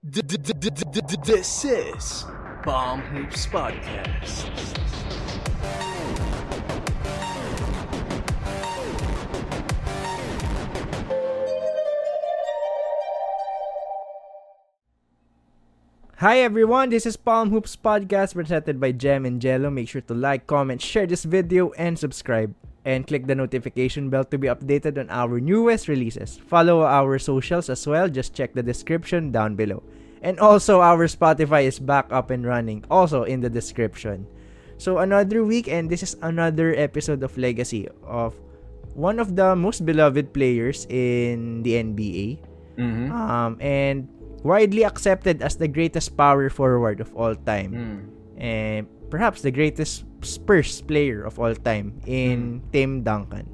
This is Bomb Hoops Podcast. Hi everyone, this is Palm Hoops Podcast presented by Gem and Jello. Make sure to like, comment, share this video, and subscribe. And click the notification bell to be updated on our newest releases. Follow our socials as well, just check the description down below. And also, our Spotify is back up and running, also in the description. So, another week, and this is another episode of Legacy of one of the most beloved players in the NBA. Mm-hmm. Um, and widely accepted as the greatest power forward of all time. Mm. And perhaps the greatest Spurs player of all time in Tim Duncan.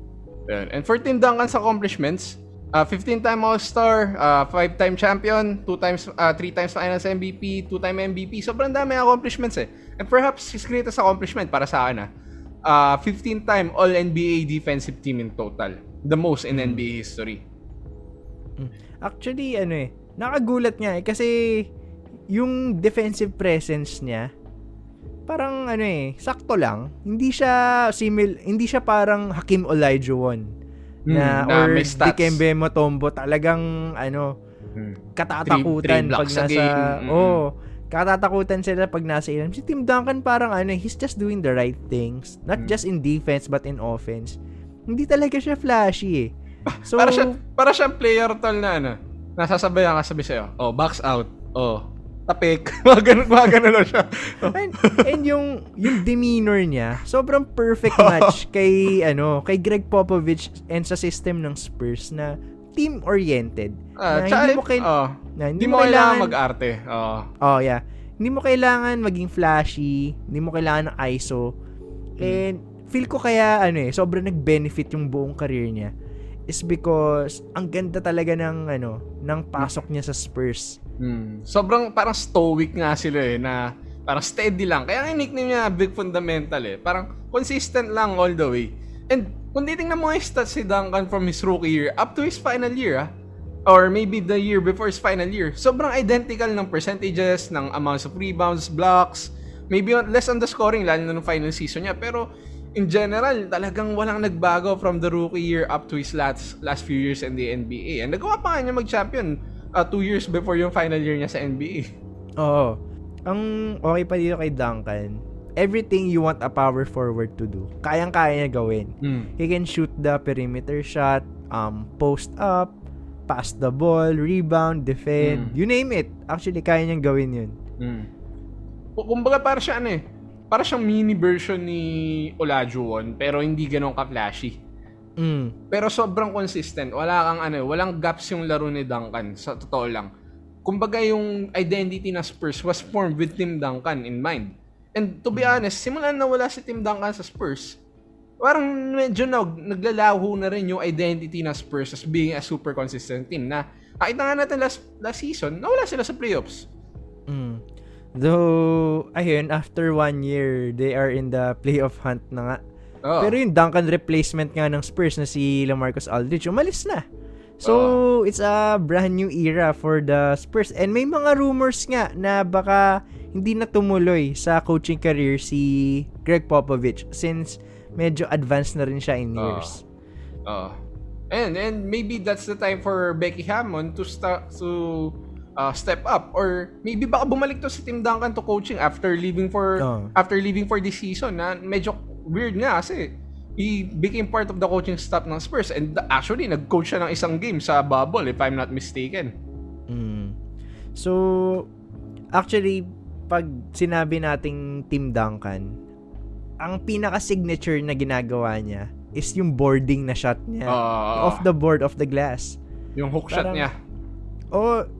And for Tim Duncan's accomplishments, uh, 15-time All-Star, uh, 5-time champion, 2 times, uh, 3 times Finals MVP, 2-time MVP. Sobrang dami accomplishments eh. And perhaps his greatest accomplishment para sa akin ah, uh, 15-time All-NBA defensive team in total. The most in NBA history. Actually, ano eh, nakagulat nga eh kasi yung defensive presence niya parang ano eh, sakto lang. Hindi siya simil, hindi siya parang Hakim Olajuwon na, Mm, na or may stats. Dikembe Mutombo talagang ano Mm. katatakutan Three- three pag nasa game. Mm-mm. oh katatakutan sila pag nasa ilan. Si Tim Duncan parang ano, he's just doing the right things. Not Mm. just in defense but in offense. Hindi talaga siya flashy eh. So, para siya para siyang player tol na ano. Nasasabayan ka sabi sa'yo. Oh, box out. Oh, tapik. mga ganun, mga ganun lang siya. And, and yung yung demeanor niya, sobrang perfect match kay ano, kay Greg Popovich and sa system ng Spurs na team-oriented. Ah, na tsaka, hindi mo kail- oh, na hindi mo kailangan mag-arte. Oh. Oh, yeah. Hindi mo kailangan maging flashy, hindi mo kailangan ng ISO. And feel ko kaya ano eh, sobrang nag-benefit yung buong career niya is because ang ganda talaga ng ano, ng pasok niya sa Spurs. Hmm. Sobrang parang stoic nga sila eh, na parang steady lang. Kaya ang nickname niya Big Fundamental eh. Parang consistent lang all the way. And kung titingnan mo yung stats si Duncan from his rookie year up to his final year ah, or maybe the year before his final year, sobrang identical ng percentages, ng amounts of rebounds, blocks, maybe less on the scoring, lalo na ng final season niya. Pero in general, talagang walang nagbago from the rookie year up to his last last few years in the NBA. And nagawa pa nga niya mag-champion uh, two years before yung final year niya sa NBA. Oo. Ang okay pa dito kay Duncan, everything you want a power forward to do, kayang-kaya niya gawin. He can shoot the perimeter shot, um, post up, pass the ball, rebound, defend, Mm. you name it. Actually, kaya niyang gawin yun. Mm. Kumbaga para siya ano eh, para siyang mini version ni Olajuwon pero hindi ganun ka-flashy. Mm. Pero sobrang consistent. Wala kang ano, walang gaps yung laro ni Duncan sa totoo lang. Kumbaga yung identity na Spurs was formed with Tim Duncan in mind. And to be honest, simulan na wala si Tim Duncan sa Spurs, parang medyo nag, naglalaho na rin yung identity na Spurs as being a super consistent team na nakita nga natin last, last season, nawala sila sa playoffs. Though, ayun, after one year, they are in the playoff hunt na nga. Oo. Pero yung Duncan replacement nga ng Spurs na si LaMarcus Aldridge, umalis na. So, it's a brand new era for the Spurs. And may mga rumors nga na baka hindi na tumuloy sa coaching career si Greg Popovich since medyo advanced na rin siya in years. Oo. And and maybe that's the time for Becky Hammond to start to uh, step up or maybe baka bumalik to si Tim Duncan to coaching after leaving for Oo. after leaving for this season na medyo weird nga kasi he became part of the coaching staff ng Spurs and actually nag-coach siya ng isang game sa bubble if I'm not mistaken. Mm. So, actually, pag sinabi nating Team Duncan, ang pinaka-signature na ginagawa niya is yung boarding na shot niya. Ah. off the board, off the glass. Yung hook shot Parang- niya. O, n-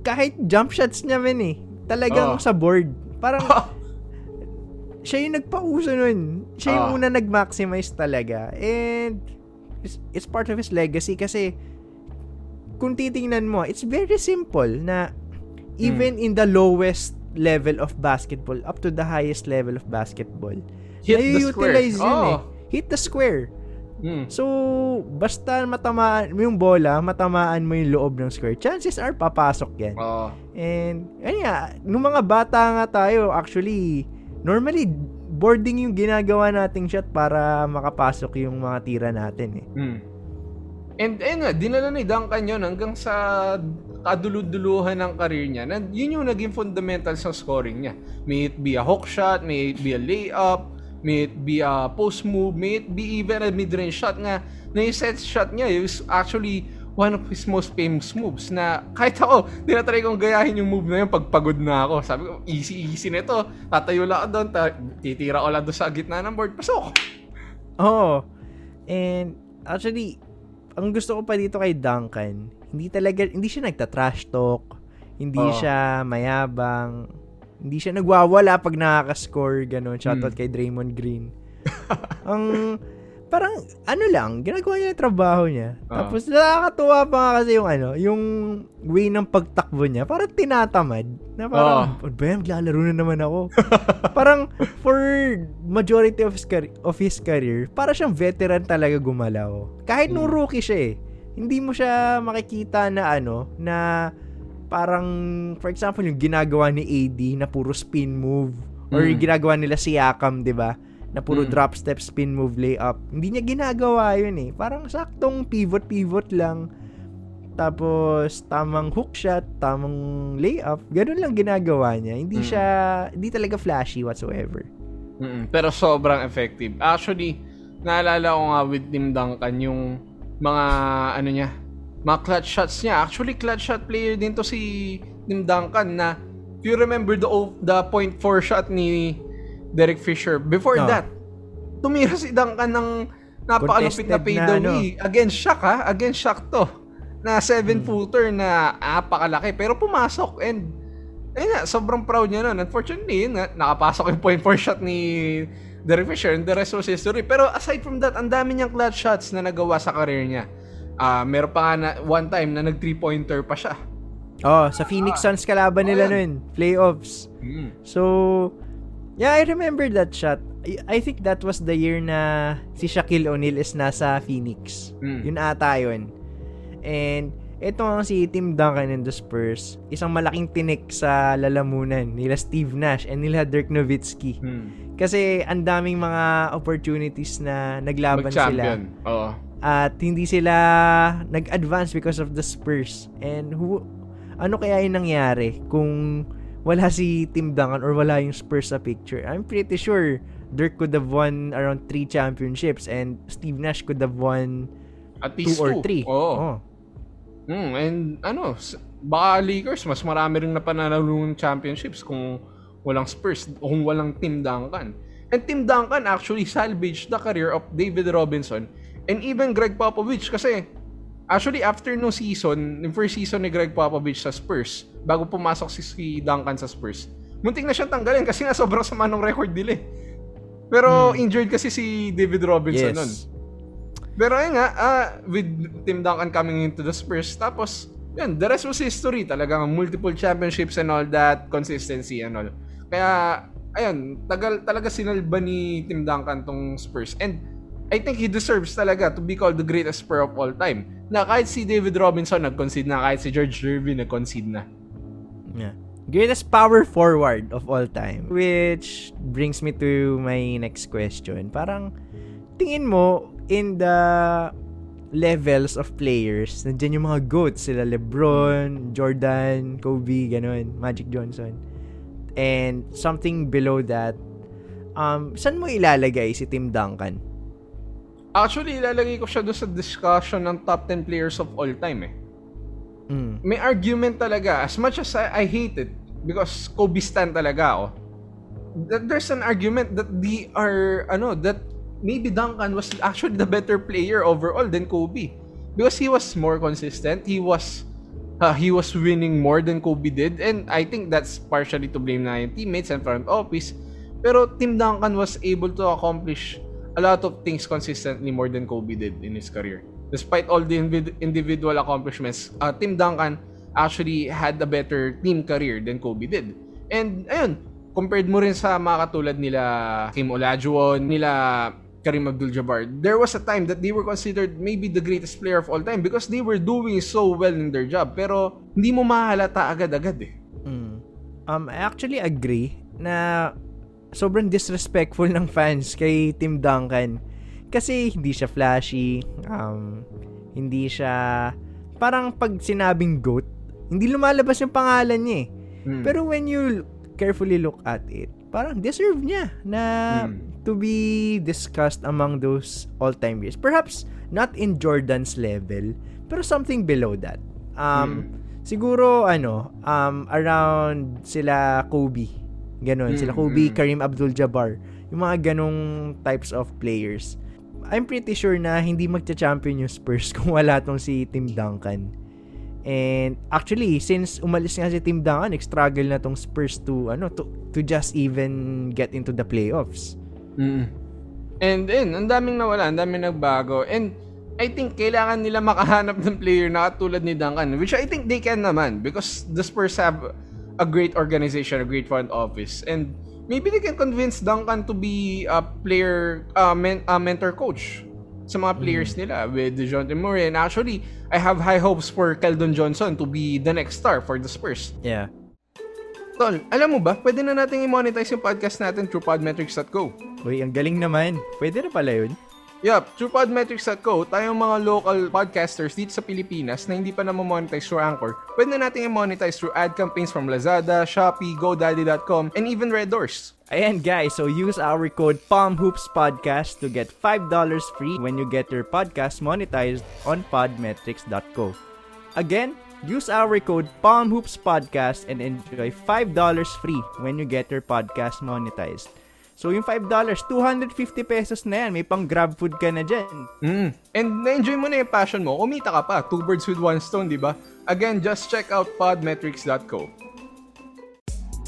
kahit jump shots niya man eh. Talagang Oo. sa board. Parang, siya yung nagpauso nun. Siya yung Ah. una nag-maximize talaga. And, it's, it's part of his legacy kasi, kung titingnan mo, it's very simple na even in the lowest level of basketball up to the highest level of basketball, Hit the square. yun eh. Oo. Hit the square. Mm. So, basta matamaan mo yung bola, matamaan mo yung loob ng square, chances are papasok yan. Oo. And, ayun nga, nung mga bata nga tayo, actually, normally, boarding yung ginagawa nating shot para makapasok yung mga tira natin eh. Mm. And ayun nga, dinala ni Duncan yun hanggang sa kaduluduluhan ng career niya. Na yun yung naging fundamental sa scoring niya. May it be a hook shot, may it be a layup, may it be a post move, may it be even a mid-range shot nga. Na yung set shot niya is actually one of his most famous moves na kahit ako, dinatry kong gayahin yung move na yun pag pagod na ako. Sabi ko, easy-easy nito. Tatayo lang ako doon, ta- titira ko lang doon sa gitna ng board. Pasok! Oo. And, actually, ang gusto ko pa dito kay Duncan, hindi talaga, hindi siya nagta-trash talk, hindi Oo. siya mayabang, hindi siya nagwawala pag nakaka-score, ganun. Shoutout Hmm. kay Draymond Green. ang, parang, ano lang, ginagawa niya yung trabaho niya. Oo. Tapos, nakakatuwa pa nga kasi yung ano, yung way ng pagtakbo niya, parang tinatamad. Na parang, oh. ba maglalaro na naman ako. parang, for majority of his, career, of his career, para siyang veteran talaga gumalaw. Kahit nung Mm. rookie siya eh, hindi mo siya makikita na ano, na parang, for example, yung ginagawa ni AD na puro spin move, or Mm. yung ginagawa nila si Yakam, di ba? Na puro Mm. drop step, spin move, layup. Hindi niya ginagawa yun eh. Parang saktong pivot-pivot lang. Tapos, tamang hook shot, tamang layup. Ganun lang ginagawa niya. Hindi Mm. siya, hindi talaga flashy whatsoever. Mm-mm, pero sobrang effective. Actually, naalala ko nga with Tim Duncan yung mga ano niya, mga clutch shots niya. Actually, clutch shot player din to si Tim Duncan na if you remember the the point four shot ni Derek Fisher, before Oh. that, tumira si Duncan ng napakalupit na Contested na, fadeaway. Against Shaq ha, against Shaq to. Na 7-footer na apakalaki pero pumasok and ayun nga, sobrang proud niya nun. Unfortunately, yun nga, nakapasok yung point four shot ni Derek Fisher and the rest was history. Pero aside from that, ang dami niyang clutch shots na nagawa sa career niya. Ah, meron pa nga na, one time na nag three-pointer pa siya. Oh, sa Phoenix Suns kalaban nila Oh, nun. Playoffs. Mm. So, yeah, I remember that shot. I, I think that was the year na si Shaquille O'Neal is nasa Phoenix. Mm. Yun ata yun. And, ito nga si Tim Duncan and the Spurs, isang malaking tinik sa lalamunan nila Steve Nash and nila Dirk Nowitzki. Mm. Kasi ang daming mga opportunities na naglaban sila. Oo. At hindi sila nag-advance because of the Spurs. And who, ano kaya yung nangyari kung wala si Tim Duncan or wala yung Spurs sa picture? I'm pretty sure Dirk could have won around three championships and Steve Nash could have won At two least or two. three. Oo. Oh. Mm, and ano, baka Lakers, mas marami rin na pananalong championships kung walang Spurs, kung walang Tim Duncan. And Tim Duncan actually salvaged the career of David Robinson and even Greg Popovich kasi actually after no season, yung first season ni Greg Popovich sa Spurs, bago pumasok si, si Duncan sa Spurs, muntik na siyang tanggalin kasi nga sobrang sama ng record nila eh. Pero injured kasi si David Robinson nun. Yes. Pero ayun nga, ah, with Tim Duncan coming into the Spurs, tapos, yun, the rest was history. Talagang multiple championships and all that, consistency and all. Kaya, ayun, tagal, talaga sinalba ni Tim Duncan tong Spurs. And, I think he deserves talaga to be called the greatest Spur of all time. Na kahit si David Robinson nag-concede na, kahit si George Gervin nag-concede na. Yeah. Greatest power forward of all time. Which brings me to my next question. Parang, tingin mo, in the levels of players, nandiyan yung mga GOATs, sila Lebron, Jordan, Kobe, ganun, Magic Johnson. And something below that, um, saan mo ilalagay si Tim Duncan? Actually, ilalagay ko siya doon sa discussion ng top 10 players of all time eh. Mm. may argument talaga. As much as I, I hate it, because Kobe stan talaga ako, that there's an argument that they are, ano, that maybe Duncan was actually the better player overall than Kobe. Because he was more consistent, he was, uh, he was winning more than Kobe did, and I think that's partially to blame na yung teammates and front office. Pero Tim Duncan was able to accomplish a lot of things consistently more than Kobe did in his career. Despite all the individual accomplishments, uh, Tim Duncan actually had a better team career than Kobe did. And ayun, compared mo rin sa mga katulad nila Kim Olajuwon, nila Karim Abdul-Jabbar, there was a time that they were considered maybe the greatest player of all time because they were doing so well in their job. Pero hindi mo mahalata agad-agad eh. Mm. Um, I actually agree na sobrang disrespectful ng fans kay Tim Duncan. Kasi hindi siya flashy, um, hindi siya, parang pag sinabing GOAT, hindi lumalabas yung pangalan niya eh. Mm. Pero when you carefully look at it, parang deserve niya na Mm. to be discussed among those all-time years. Perhaps not in Jordan's level, pero something below that. Um, Siguro, ano, um, around sila Kobe. Ganon. Sila Mm, Kobe. Karim Abdul-Jabbar. Yung mga ganong types of players. I'm pretty sure na hindi magcha-champion yung Spurs kung wala tong si Tim Duncan. And actually, since umalis nga si Tim Duncan, nag-struggle na tong Spurs to ano to, to just even get into the playoffs. Mm. And then, ang daming nawala, ang daming nagbago. And I think kailangan nila makahanap ng player na katulad ni Duncan, which I think they can naman because the Spurs have a great organization, a great front office. And maybe they can convince Duncan to be a player, uh, men, uh, mentor coach sa mga players nila with DeJounte Murray. And actually, I have high hopes for Keldon Johnson to be the next star for the Spurs. Yeah. Tol, alam mo ba, pwede na natin i-monetize yung podcast natin through podmetrics.co. Uy, ang galing naman. Pwede na pala yun. Yup, through Podmetrics.co, tayong mga local podcasters dito sa Pilipinas na hindi pa na monetize through Anchor, pwede na natin i-monetize through ad campaigns from Lazada, Shopee, GoDaddy.com, and even Red Doors. Ayan guys, so use our code PalmHoopsPodcast to get $5 free when you get your podcast monetized on podmetrics.co. Again, use our code PalmHoopsPodcast and enjoy $5 free when you get your podcast monetized. So yung $5, 250 pesos na yan. May pang grab food ka na dyan. Mm. And na-enjoy mo na yung passion mo, kumita ka pa. Two birds with one stone, di ba? Again, just check out podmetrics.co.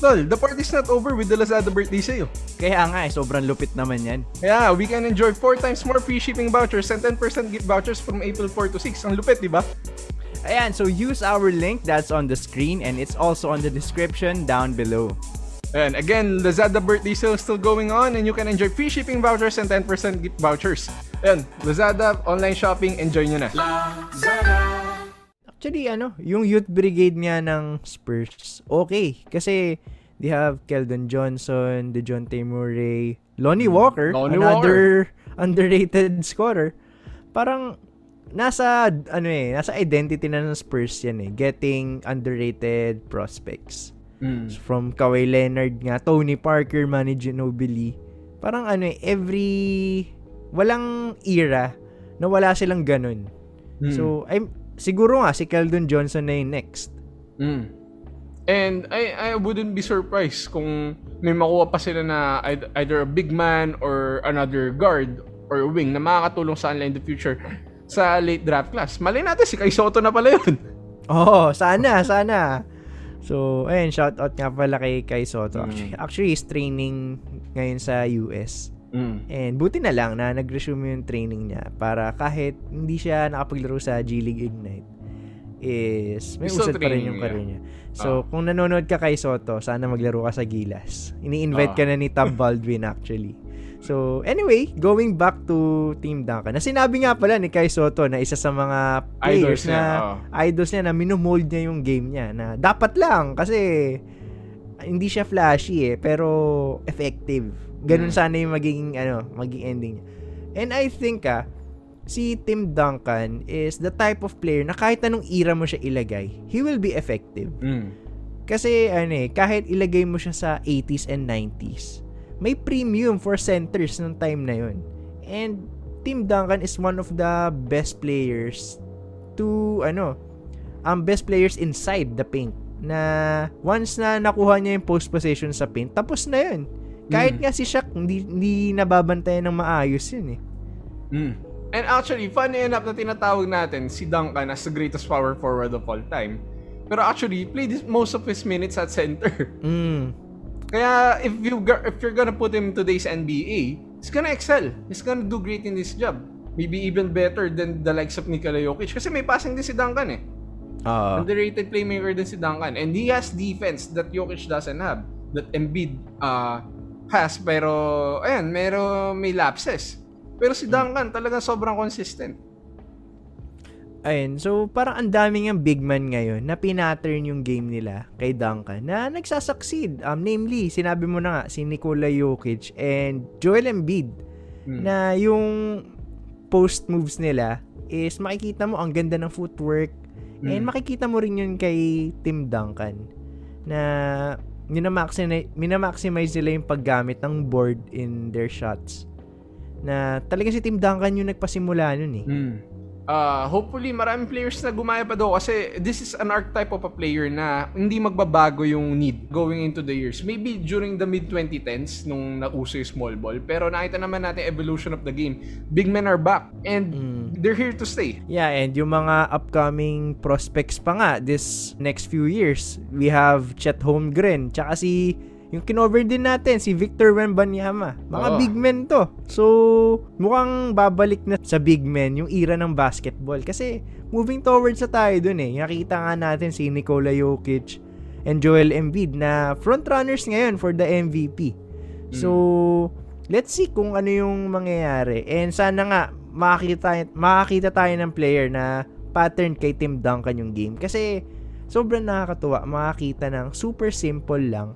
Tol, the party's not over with the Lazada birthday sale. Kaya nga eh, sobrang lupit naman yan. Yeah, we can enjoy 4 times more free shipping vouchers and 10% gift vouchers from April 4 to 6. Ang lupit, di ba? Ayan, so use our link that's on the screen and it's also on the description down below. And again, Lazada birthday sale is still going on and you can enjoy free shipping vouchers and 10% gift vouchers. Ayan, Lazada, online shopping, enjoy nyo na. Actually, ano, yung youth brigade nga ng Spurs, okay. Kasi, they have Keldon Johnson, DeJounte Murray, Lonnie Walker, Lonnie another underrated scorer. Parang, nasa, ano eh, nasa identity na ng Spurs yan eh. Getting underrated prospects. Mm. From Kawhi Leonard nga, Tony Parker, Manny Ginobili. Parang ano eh, every, walang era na wala silang ganun. Mm. So, I'm, siguro nga, si Keldon Johnson na yung next. Mm. And I I wouldn't be surprised kung may makuha pa sila na eith- either a big man or another guard or wing na makakatulong sa kanila in the future sa late draft class. Malay natin si Kai Soto na pala yun. Oo, sana, sana. So, ayun, shout out nga pala kay Kai Soto. Mm. Actually, actually, he's training ngayon sa US. Mm. And buti na lang na nag-resume yung training niya para kahit hindi siya nakapaglaro sa G League Ignite is may still usad pa rin yung career niya. So, kung nanonood ka kay Soto, sana maglaro ka sa Gilas. Ini-invite Ah. ka na ni Tab Baldwin actually. So, anyway, going back to Team Duncan. Na sinabi nga pala ni Kai Soto na isa sa mga players Idols niya, na oh. idols niya na minumold niya yung game niya na dapat lang kasi hindi siya flashy eh pero effective. Ganun Mm. sana yung magiging ano, magiging ending niya. And I think ah si Tim Duncan is the type of player na kahit anong era mo siya ilagay, he will be effective. Mm. Kasi ano eh, kahit ilagay mo siya sa 80s and 90s, may premium for centers nung time na yun. And Tim Duncan is one of the best players to ano, ang best players inside the paint na once na nakuha niya yung post possession sa paint, tapos na yun. Kahit Mm. nga si Shaq, hindi, hindi nababantayan ng maayos yun eh. Mm. And actually, funny enough na tinatawag natin si Duncan as the greatest power forward of all time. Pero actually, he played most of his minutes at center. Mm. Kaya if you if you're gonna put him in today's NBA, he's gonna excel. He's gonna do great in this job. Maybe even better than the likes of Nikola Jokic. Kasi may passing din si Duncan eh. Oo. Underrated playmaker din si Duncan. And he has defense that Jokic doesn't have. That Embiid uh, has. Pero, ayan, mero, may lapses. Pero si Duncan talagang sobrang consistent. Ayun, so parang ang daming ang big man ngayon na pinattern yung game nila kay Duncan na nagsasucceed. Um, namely, sinabi mo na nga, si Nikola Jokic and Joel Embiid Hmm. na yung post moves nila is makikita mo ang ganda ng footwork and Mm. makikita mo rin yun kay Tim Duncan na minamaximize, minamaximize nila yung paggamit ng board in their shots na talaga si Tim Duncan yung nagpasimula nun eh. Mm. Uh, hopefully, maraming players na gumaya pa daw kasi this is an archetype of a player na hindi magbabago yung need going into the years. Maybe during the mid-2010s nung nauso yung small ball. Pero nakita naman natin evolution of the game. Big men are back and Mm. they're here to stay. Yeah, and yung mga upcoming prospects pa nga this next few years, we have Chet Holmgren, tsaka si yung kinover din natin, si Victor Wembanyama. Mga Oo. big men to. So, mukhang babalik na sa big men yung era ng basketball. Kasi, moving towards sa tayo dun eh. Nakita nga natin si Nikola Jokic and Joel Embiid na frontrunners ngayon for the MVP. So, let's see kung ano yung mangyayari. And sana nga, makakita, makakita tayo ng player na pattern kay Tim Duncan yung game. Kasi, sobrang nakakatuwa. Makakita ng super simple lang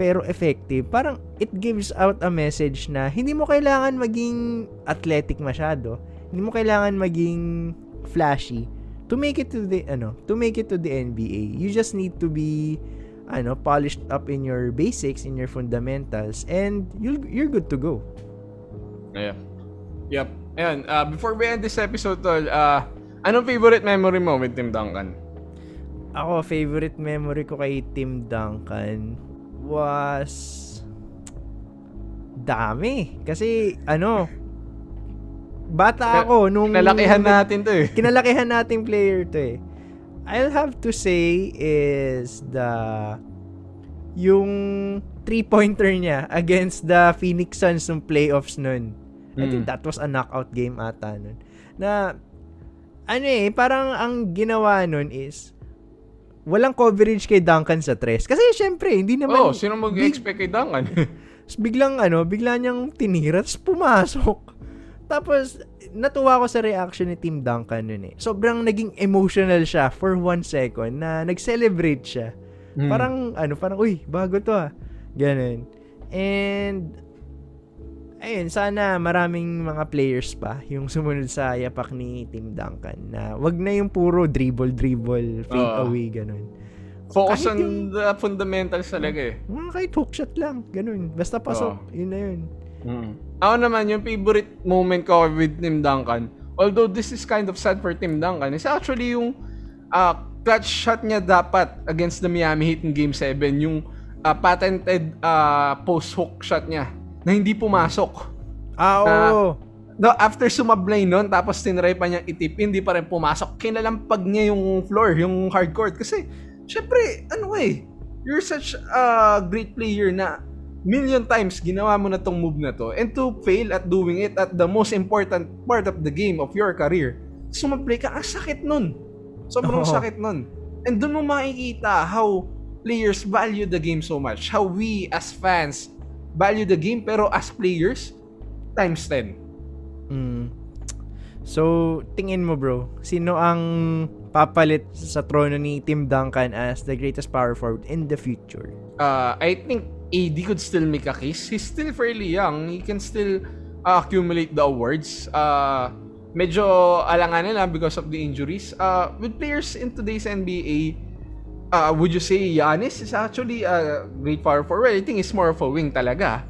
pero effective. Parang it gives out a message na hindi mo kailangan maging athletic masyado. Hindi mo kailangan maging flashy to make it to the ano, to make it to the NBA. You just need to be ano, polished up in your basics, in your fundamentals and you'll you're good to go. Yeah. Yep. Ayan, uh, before we end this episode, tol, uh, anong favorite memory mo with Tim Duncan? Ako, favorite memory ko kay Tim Duncan was dami. Kasi, ano, bata ako nung... Nalakihan natin to eh. kinalakihan nating player to eh. I'll have to say is the yung three-pointer niya against the Phoenix Suns nung playoffs nun. I think Mm. that was a knockout game ata nun. Na, ano eh, parang ang ginawa nun is, walang coverage kay Duncan sa tres. Kasi syempre, hindi naman... Oh, sino mag-expect kay Duncan? Biglang ano, bigla niyang tinira, tapos pumasok. Tapos, natuwa ko sa reaction ni Tim Duncan nun eh. Sobrang naging emotional siya for one second na nag-celebrate siya. Mm. Parang, ano, parang, uy, bago to ah. Ganun. And, ayun, sana maraming mga players pa yung sumunod sa yapak ni Tim Duncan na wag na yung puro dribble, dribble, fade Oo. away, ganun. Focus Kahit on yung- the fundamentals talaga eh. Mga kahit hookshot lang, ganun. Basta pasok, yun na yun. Mm. Ako naman, yung favorite moment ko with Tim Duncan, although this is kind of sad for Tim Duncan, is actually yung uh, clutch shot niya dapat against the Miami Heat in Game 7, yung uh, patented uh, post-hook shot niya na hindi pumasok. Ah, Na- oo. No, after sumablay nun, tapos tinry pa niyang itip, hindi pa rin pumasok. Kinalampag niya yung floor, yung hardcourt. Kasi, syempre, ano eh, you're such a great player na million times ginawa mo na tong move na to. And to fail at doing it at the most important part of the game of your career, sumablay ka, ang sakit nun. Sobrang Oo. sakit nun. And doon mo makikita how players value the game so much. How we as fans value the game, pero as players, times 10. Mm. So, tingin mo bro, sino ang papalit sa trono ni Tim Duncan as the greatest power forward in the future? uh, I think AD could still make a case. He's still fairly young. He can still uh, accumulate the awards. Uh, medyo alanganin lang because of the injuries. Uh, with players in today's NBA, uh, would you say Giannis is actually a great power forward? I think he's more of a wing talaga.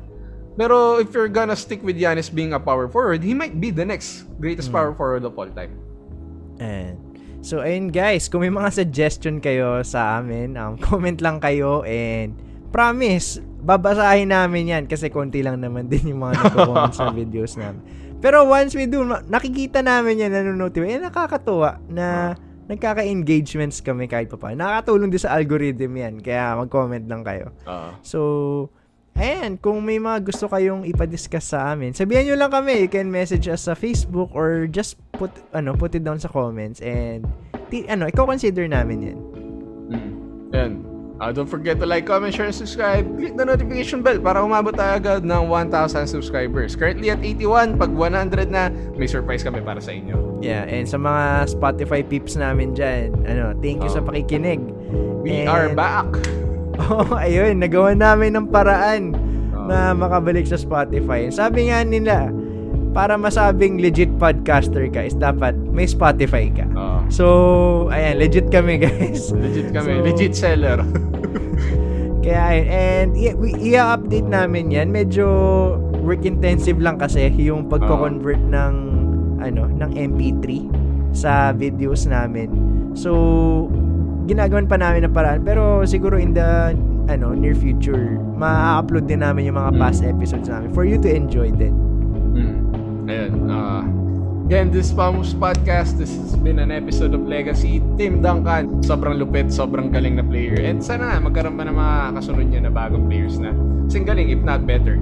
Pero if you're gonna stick with Giannis being a power forward, he might be the next greatest power forward of all time. And, so, ayun guys, kung may mga suggestion kayo sa amin, um, comment lang kayo and promise, babasahin namin yan kasi konti lang naman din yung mga nagko-comment sa videos namin. Pero once we do, nakikita namin yan, nanonotify, eh, nakakatuwa na nagkaka-engagements kami kahit pa pa. Nakakatulong din sa algorithm yan, kaya mag-comment lang kayo. Uh, So, ayan, kung may mga gusto kayong ipadiscuss sa amin, sabihan nyo lang kami. You can message us sa Facebook or just put, ano, put it down sa comments and, ti, ano, ikaw consider namin yan. mm, yan. Uh, don't forget to like, comment, share, and subscribe. Click the notification bell para umabot tayo agad ng 1,000 subscribers. Currently at 81. Pag 100 na, may surprise kami para sa inyo. Yeah, and sa mga Spotify peeps namin dyan, ano, thank you Oh. sa pakikinig. We And- are back! Oh, ayun, nagawa namin ng paraan Oh. na makabalik sa Spotify. Sabi nga nila, para masabing legit podcaster ka is dapat may Spotify ka. Oh. So, ayan, legit kami guys. Legit kami. So, Legit seller. Kaya and i-update namin yan. Medyo work intensive lang kasi yung pagko-convert ng ano, ng MP3 sa videos namin. So, ginagawan pa namin ng paraan pero siguro in the ano, near future, ma-upload din namin yung mga Mm. past episodes namin for you to enjoy din. Mm. Ayun. Uh, again, this Pamus Podcast, this has been an episode of Legacy. Tim Duncan, sobrang lupit, sobrang galing na player. And sana nga, magkaroon pa ng mga kasunod niya na bagong players na kasing galing, if not better.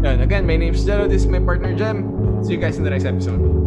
Yan. Again, my name is Jello. This is my partner, Jem. See you guys in the next episode.